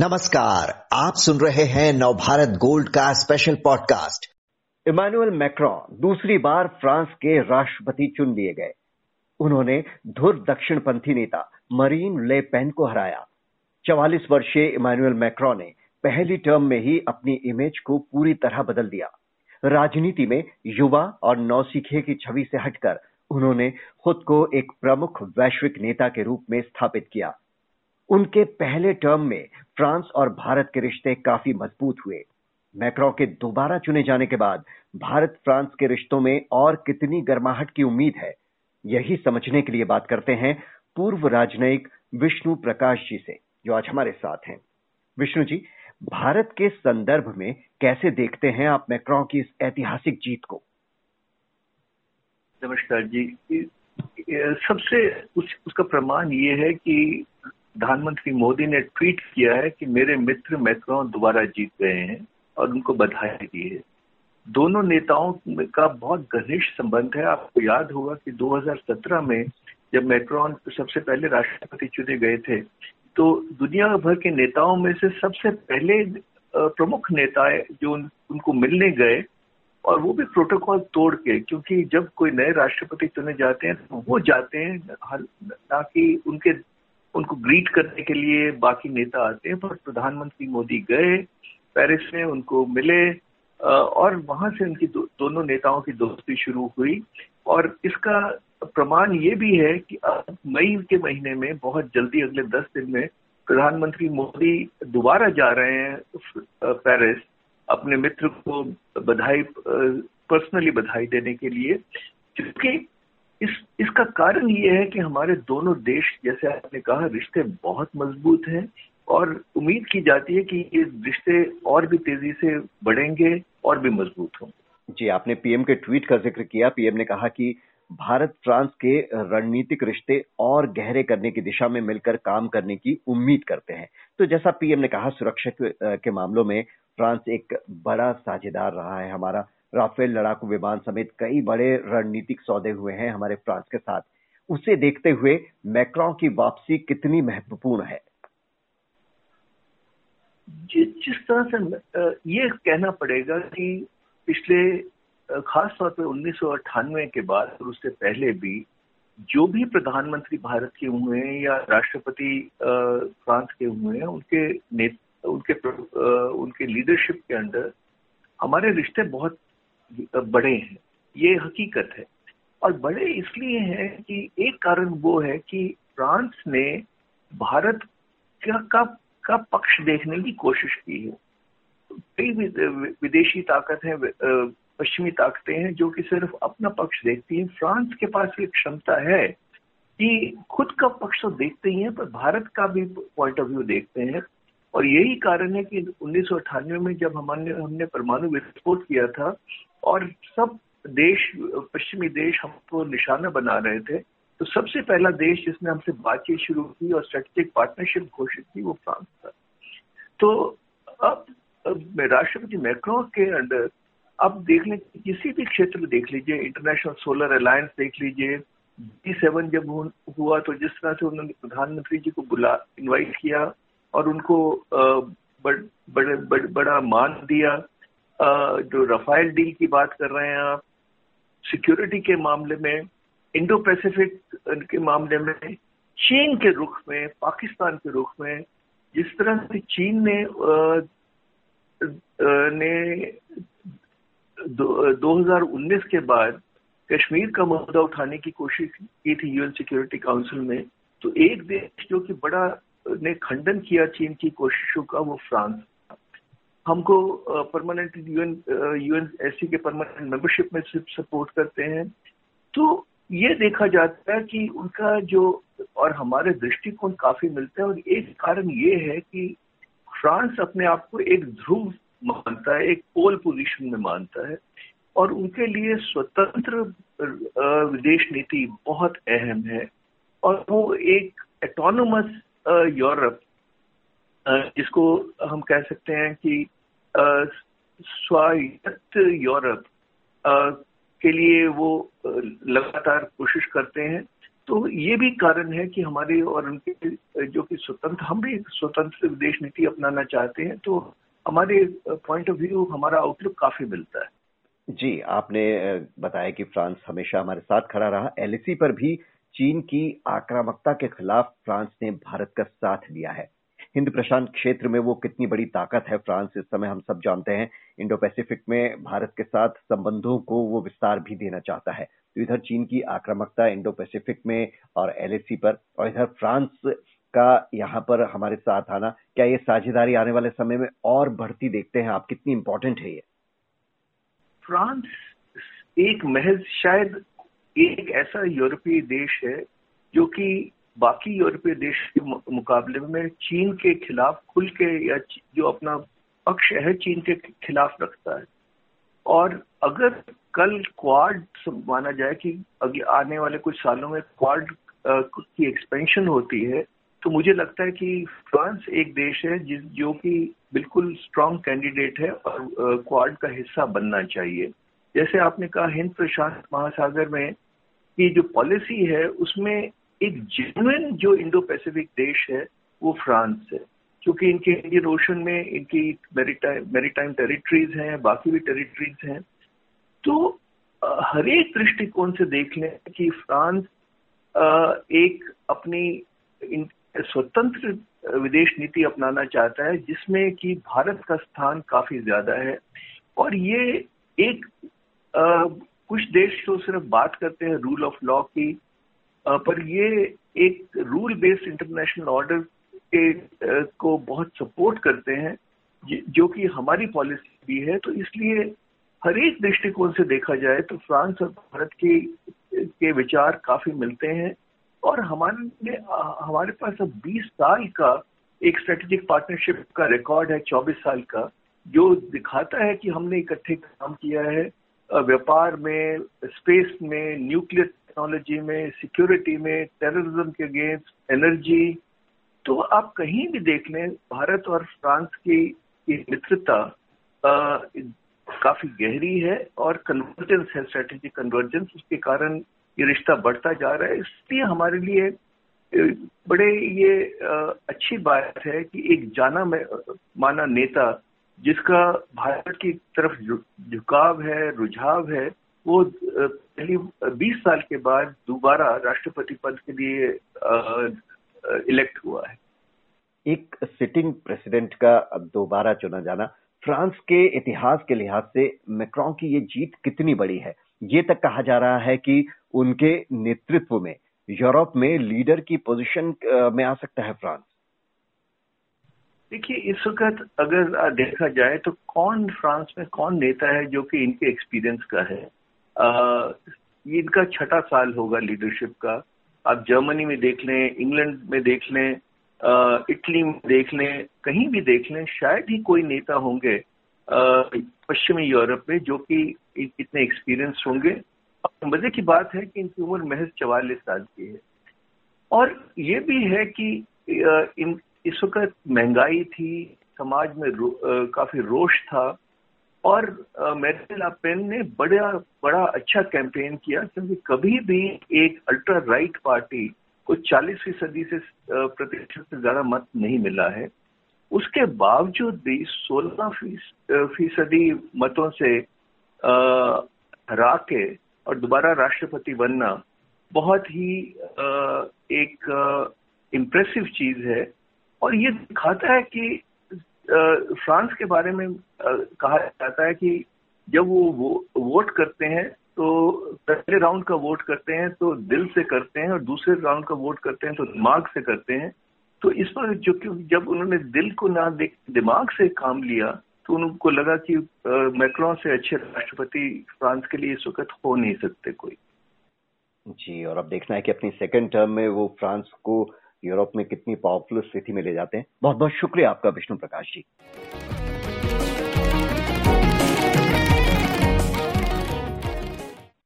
नमस्कार, आप सुन रहे हैं नवभारत गोल्ड का स्पेशल पॉडकास्ट इमानुअल मैक्रॉन दूसरी बार फ्रांस के राष्ट्रपति चुन लिए गए। उन्होंने धुर दक्षिणपंथी नेता मरीन ले पेन को हराया। चवालीस वर्षीय इमानुअल मैक्रॉन ने पहली टर्म में ही अपनी इमेज को पूरी तरह बदल दिया। राजनीति में युवा और नौसिखे की छवि से हटकर उन्होंने खुद को एक प्रमुख वैश्विक नेता के रूप में स्थापित किया। उनके पहले टर्म में फ्रांस और भारत के रिश्ते काफ़ी मज़बूत हुए। मैक्रो के दोबारा चुने जाने के बाद भारत फ्रांस के रिश्तों में और कितनी गर्माहट की उम्मीद है यही समझने के लिए बात करते हैं पूर्व राजनयिक विष्णु प्रकाश जी से जो आज हमारे साथ हैं। विष्णु जी भारत के संदर्भ में कैसे देखते हैं आप मैक्रो की इस ऐतिहासिक जीत को? नमस्कार जी। सबसे उस, उसका प्रमाण ये है कि प्रधानमंत्री मोदी ने ट्वीट किया है कि मेरे मित्र मैक्रोन दोबारा जीत गए हैं और उनको बधाई दी है। दोनों नेताओं का बहुत घनिष्ठ संबंध है। आपको याद होगा कि 2017 में जब मैक्रोन सबसे पहले राष्ट्रपति चुने गए थे तो दुनिया भर के नेताओं में से सबसे पहले प्रमुख नेता जो उन, उनको मिलने गए और वो भी प्रोटोकॉल तोड़ के क्योंकि जब कोई नए राष्ट्रपति चुने जाते हैं तो वो जाते हैं ना कि उनके उनको ग्रीट करने के लिए बाकी नेता आते हैं पर प्रधानमंत्री मोदी गए पेरिस में उनको मिले और वहाँ से उनकी दो, दोनों नेताओं की दोस्ती शुरू हुई। और इसका प्रमाण ये भी है कि अब मई के महीने में बहुत जल्दी अगले दस दिन में प्रधानमंत्री मोदी दोबारा जा रहे हैं पेरिस अपने मित्र को बधाई पर्सनली बधाई देने के लिए। क्योंकि इस, इसका कारण ये है कि हमारे दोनों देश, जैसे आपने कहा, रिश्ते बहुत मज़बूत हैं और उम्मीद की जाती है कि ये रिश्ते और भी तेज़ी से बढ़ेंगे और भी मज़बूत होंगे। जी, आपने पीएम के ट्वीट का ज़िक्र किया। पीएम ने कहा कि भारत फ्रांस के रणनीतिक रिश्ते और गहरे करने की दिशा में मिलकर काम करने की उम्मीद करते हैं। तो जैसा पीएम ने कहा, सुरक्षा के मामलों में फ्रांस एक बड़ा साझेदार रहा है। हमारा राफेल लड़ाकू विमान समेत कई बड़े रणनीतिक सौदे हुए हैं हमारे फ्रांस के साथ। उसे देखते हुए मैक्रो की वापसी कितनी महत्वपूर्ण है? जिस तरह से ये कहना पड़ेगा कि पिछले खास तौर पे उन्नीस के बाद और उससे पहले भी जो भी प्रधानमंत्री भारत के हुए या राष्ट्रपति फ्रांस के हुए हैं, उनके उनके उनके लीडरशिप के अंडर हमारे रिश्ते बहुत बड़े हैं। ये हकीकत है। और बड़े इसलिए हैं कि एक कारण वो है कि फ्रांस ने भारत का का, का पक्ष देखने की कोशिश की है। कई विदेशी ताकत है पश्चिमी ताकतें हैं जो कि सिर्फ़ अपना पक्ष देखती हैं। फ्रांस के पास ये क्षमता है कि खुद का पक्ष तो देखते ही हैं पर भारत का भी पॉइंट ऑफ़ व्यू देखते हैं। और यही कारण है कि उन्नीस सौ अठानवे में जब हमने हमने परमाणु विस्फोट किया था और सब देश पश्चिमी देश हमको निशाना बना रहे थे तो सबसे पहला देश जिसने हमसे बातचीत शुरू की और स्ट्रेटेजिक पार्टनरशिप घोषित की वो फ्रांस था। तो अब, अब राष्ट्रपति मैक्रो के अंडर अब देख लें किसी भी क्षेत्र में देख लीजिए इंटरनेशनल सोलर अलायंस देख लीजिए जी सेवन जब हुआ तो जिस तरह से उन्होंने प्रधानमंत्री जी को बुला इनवाइट किया और उनको बड़, बड़, बड़, बड़ा मान दिया। जो रफाइल डील की बात कर रहे हैं आप सिक्योरिटी के मामले में इंडो पैसिफिक के मामले में चीन के रुख में पाकिस्तान के रुख में जिस तरह से चीन ने आ, ने दो, 2019 के बाद कश्मीर का मुद्दा उठाने की कोशिश की थी यूएन सिक्योरिटी काउंसिल में तो एक देश जो कि बड़ा ने खंडन किया चीन की कोशिशों का, वो फ्रांस। हमको परमानेंट यूएन यूएन एससी के परमानेंट मेंबरशिप में सिर्फ़ सपोर्ट करते हैं। तो ये देखा जाता है कि उनका जो, और हमारे दृष्टिकोण काफ़ी मिलते हैं। और एक कारण ये है कि फ्रांस अपने आप को एक ध्रुव मानता है, एक पोल पोजीशन में मानता है। और उनके लिए स्वतंत्र विदेश नीति बहुत अहम है। और वो एक एटोनोमस यूरोप। जिसको हम कह सकते हैं कि स्वायत्त यूरोप के लिए वो लगातार कोशिश करते हैं। तो ये भी कारण है कि हमारे और उनके जो कि स्वतंत्र, हम भी स्वतंत्र विदेश नीति अपनाना चाहते हैं तो हमारे पॉइंट ऑफ़ व्यू हमारा आउटलुक काफ़ी मिलता है। जी, आपने बताया कि फ्रांस हमेशा हमारे साथ खड़ा रहा। एलएसी पर भी चीन की आक्रामकता के खिलाफ फ्रांस ने भारत का साथ दिया है। हिंद प्रशांत क्षेत्र में वो कितनी बड़ी ताकत है फ्रांस, इस समय हम सब जानते हैं। इंडो पैसिफिक में भारत के साथ संबंधों को वो विस्तार भी देना चाहता है। तो इधर चीन की आक्रामकता इंडो पैसिफिक में और एलएसी पर और इधर फ्रांस का यहाँ पर हमारे साथ आना, क्या ये साझेदारी आने वाले समय में और बढ़ती देखते हैं? आप कितनी इम्पोर्टेंट है ये? फ्रांस एक महज शायद एक ऐसा यूरोपीय देश है जो कि बाकी यूरोपीय देश के मुकाबले में चीन के खिलाफ खुल के या जो अपना पक्ष है चीन के खिलाफ रखता है। और अगर कल क्वाड माना जाए कि अगले, आने वाले कुछ सालों में क्वाड की एक्सपेंशन होती है तो मुझे लगता है कि फ्रांस एक देश है जिस, जो कि बिल्कुल स्ट्रांग कैंडिडेट है और क्वाड का हिस्सा बनना चाहिए। जैसे आपने कहा, हिंद प्रशांत महासागर में की जो पॉलिसी है, उसमें एक जेन्युन जो इंडो पैसिफिक देश है, वो फ्रांस है। क्योंकि इनके इंडियन ओशन में इनकी मेरीटाइम मेरीटाइम टेरिटरीज हैं, बाकी भी टेरिटरीज हैं। तो हर एक दृष्टिकोण से देख लें कि फ्रांस एक अपनी स्वतंत्र विदेश नीति अपनाना चाहता है, जिसमें कि भारत का स्थान काफ़ी ज़्यादा है। और ये एक कुछ देश तो सिर्फ़ बात करते हैं रूल ऑफ़ लॉ की। पर ये एक रूल बेस्ड इंटरनेशनल ऑर्डर के को बहुत सपोर्ट करते हैं, जो कि हमारी पॉलिसी भी है। तो इसलिए हर एक दृष्टिकोण से देखा जाए तो फ्रांस और भारत की, के विचार काफ़ी मिलते हैं। और हमारे हमारे पास अब 20 साल का एक स्ट्रेटेजिक पार्टनरशिप का रिकॉर्ड है 24 साल का, जो दिखाता है कि हमने इकट्ठे काम किया है। व्यापार में स्पेस में न्यूक्लियर टेक्नोलॉजी में सिक्योरिटी में टेररिज्म के अगेंस्ट एनर्जी तो आप कहीं भी देख लें, भारत और फ्रांस की मित्रता काफ़ी गहरी है और कन्वर्जेंस है स्ट्रेटेजिक कन्वर्जेंस उसके कारण ये रिश्ता बढ़ता जा रहा है। इसलिए हमारे लिए बड़े ये अच्छी बात है कि एक जाना माना नेता जिसका भारत की तरफ़ झुकाव है, रुझाव है, वो पहली 20 साल के बाद दोबारा राष्ट्रपति पद के लिए इलेक्ट हुआ है। एक सिटिंग प्रेसिडेंट का अब दोबारा चुना जाना, फ्रांस के इतिहास के लिहाज से मैक्रोन की ये जीत कितनी बड़ी है? ये तक कहा जा रहा है कि उनके नेतृत्व में, यूरोप में लीडर की पोजीशन में आ सकता है फ्रांस। देखिए इस वक्त अगर देखा जाए तो कौन फ्रांस में कौन नेता है जो कि इनके एक्सपीरियंस का है? आ, इनका छठा साल होगा लीडरशिप का। आप जर्मनी में देख लें इंग्लैंड में देख लें इटली में देख लें कहीं भी देख लें शायद ही कोई नेता होंगे पश्चिमी यूरोप में जो कि इतने एक्सपीरियंस होंगे। मज़े की बात है कि इनकी उम्र महज चवालीस साल की है। और ये भी है कि इन इस वक्त महँगाई थी समाज में रो, आ, काफ़ी रोष था और मेरिल पेन ने बड़ा बड़ा अच्छा कैंपेन किया क्योंकि कभी भी एक अल्ट्रा राइट पार्टी को 40 फ़ीसदी से प्रतिशत से ज़्यादा मत नहीं मिला है। उसके बावजूद भी 16 फ़ीसदी मतों से हरा के और दोबारा राष्ट्रपति बनना बहुत ही एक इम्प्रेसिव चीज़ है। और ये दिखाता है कि फ्रांस के बारे में कहा जाता है कि जब वो, वो वोट करते हैं तो पहले राउंड का वोट करते हैं तो दिल से करते हैं और दूसरे राउंड का वोट करते हैं तो दिमाग से करते हैं। तो इस पर जो जब उन्होंने दिल को ना देख दिमाग से काम लिया तो उनको लगा कि मैक्रोन से अच्छे राष्ट्रपति फ्रांस के लिए इस वक्त हो नहीं सकते कोई। जी और अब देखना है कि अपनी सेकेंड टर्म में वो फ्रांस को यूरोप में कितनी पावरफुल स्थिति में ले जाते हैं। बहुत बहुत शुक्रिया आपका विष्णु प्रकाश जी।